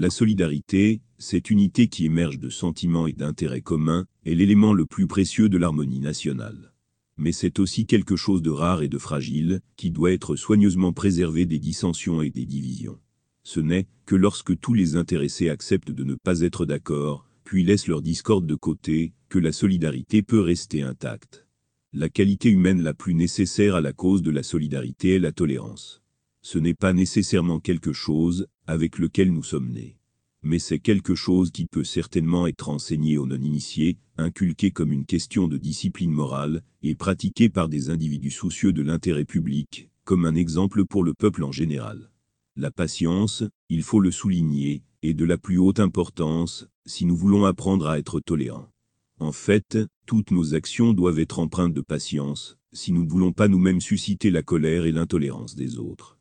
La solidarité, cette unité qui émerge de sentiments et d'intérêts communs, est l'élément le plus précieux de l'harmonie nationale. Mais c'est aussi quelque chose de rare et de fragile, qui doit être soigneusement préservé des dissensions et des divisions. Ce n'est que lorsque tous les intéressés acceptent de ne pas être d'accord, puis laissent leur discorde de côté, que la solidarité peut rester intacte. La qualité humaine la plus nécessaire à la cause de la solidarité est la tolérance. Ce n'est pas nécessairement quelque chose avec lequel nous sommes nés. Mais c'est quelque chose qui peut certainement être enseigné aux non-initiés, inculqué comme une question de discipline morale, et pratiqué par des individus soucieux de l'intérêt public, comme un exemple pour le peuple en général. La patience, il faut le souligner, est de la plus haute importance, si nous voulons apprendre à être tolérants. En fait, toutes nos actions doivent être empreintes de patience, si nous ne voulons pas nous-mêmes susciter la colère et l'intolérance des autres.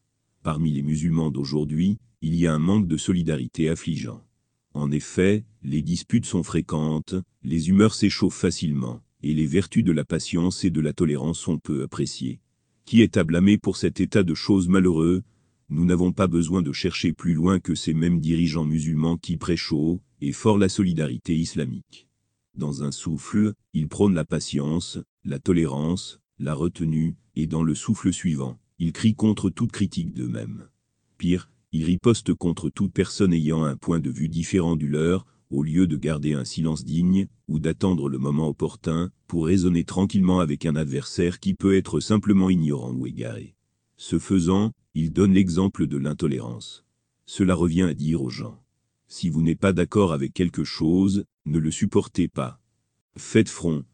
Parmi les musulmans d'aujourd'hui, il y a un manque de solidarité affligeant. En effet, les disputes sont fréquentes, les humeurs s'échauffent facilement, et les vertus de la patience et de la tolérance sont peu appréciées. Qui est à blâmer pour cet état de choses malheureux? Nous n'avons pas besoin de chercher plus loin que ces mêmes dirigeants musulmans qui prêchent haut et fort la solidarité islamique. Dans un souffle, il prône la patience, la tolérance, la retenue, et dans le souffle suivant, il crie contre toute critique d'eux-mêmes. Pire, il riposte contre toute personne ayant un point de vue différent du leur, au lieu de garder un silence digne, ou d'attendre le moment opportun, pour raisonner tranquillement avec un adversaire qui peut être simplement ignorant ou égaré. Ce faisant, il donne l'exemple de l'intolérance. Cela revient à dire aux gens. Si vous n'êtes pas d'accord avec quelque chose, ne le supportez pas. Faites front.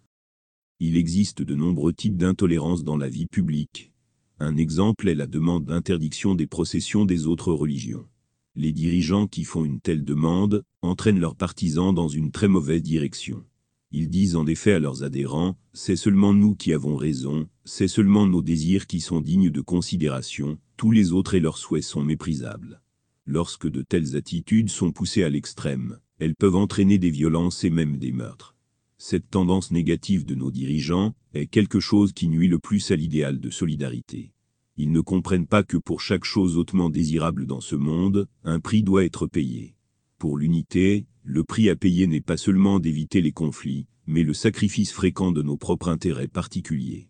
Il existe de nombreux types d'intolérance dans la vie publique. Un exemple est la demande d'interdiction des processions des autres religions. Les dirigeants qui font une telle demande entraînent leurs partisans dans une très mauvaise direction. Ils disent en effet à leurs adhérents, c'est seulement nous qui avons raison, c'est seulement nos désirs qui sont dignes de considération, tous les autres et leurs souhaits sont méprisables. Lorsque de telles attitudes sont poussées à l'extrême, elles peuvent entraîner des violences et même des meurtres. Cette tendance négative de nos dirigeants est quelque chose qui nuit le plus à l'idéal de solidarité. Ils ne comprennent pas que pour chaque chose hautement désirable dans ce monde, un prix doit être payé. Pour l'unité, le prix à payer n'est pas seulement d'éviter les conflits, mais le sacrifice fréquent de nos propres intérêts particuliers.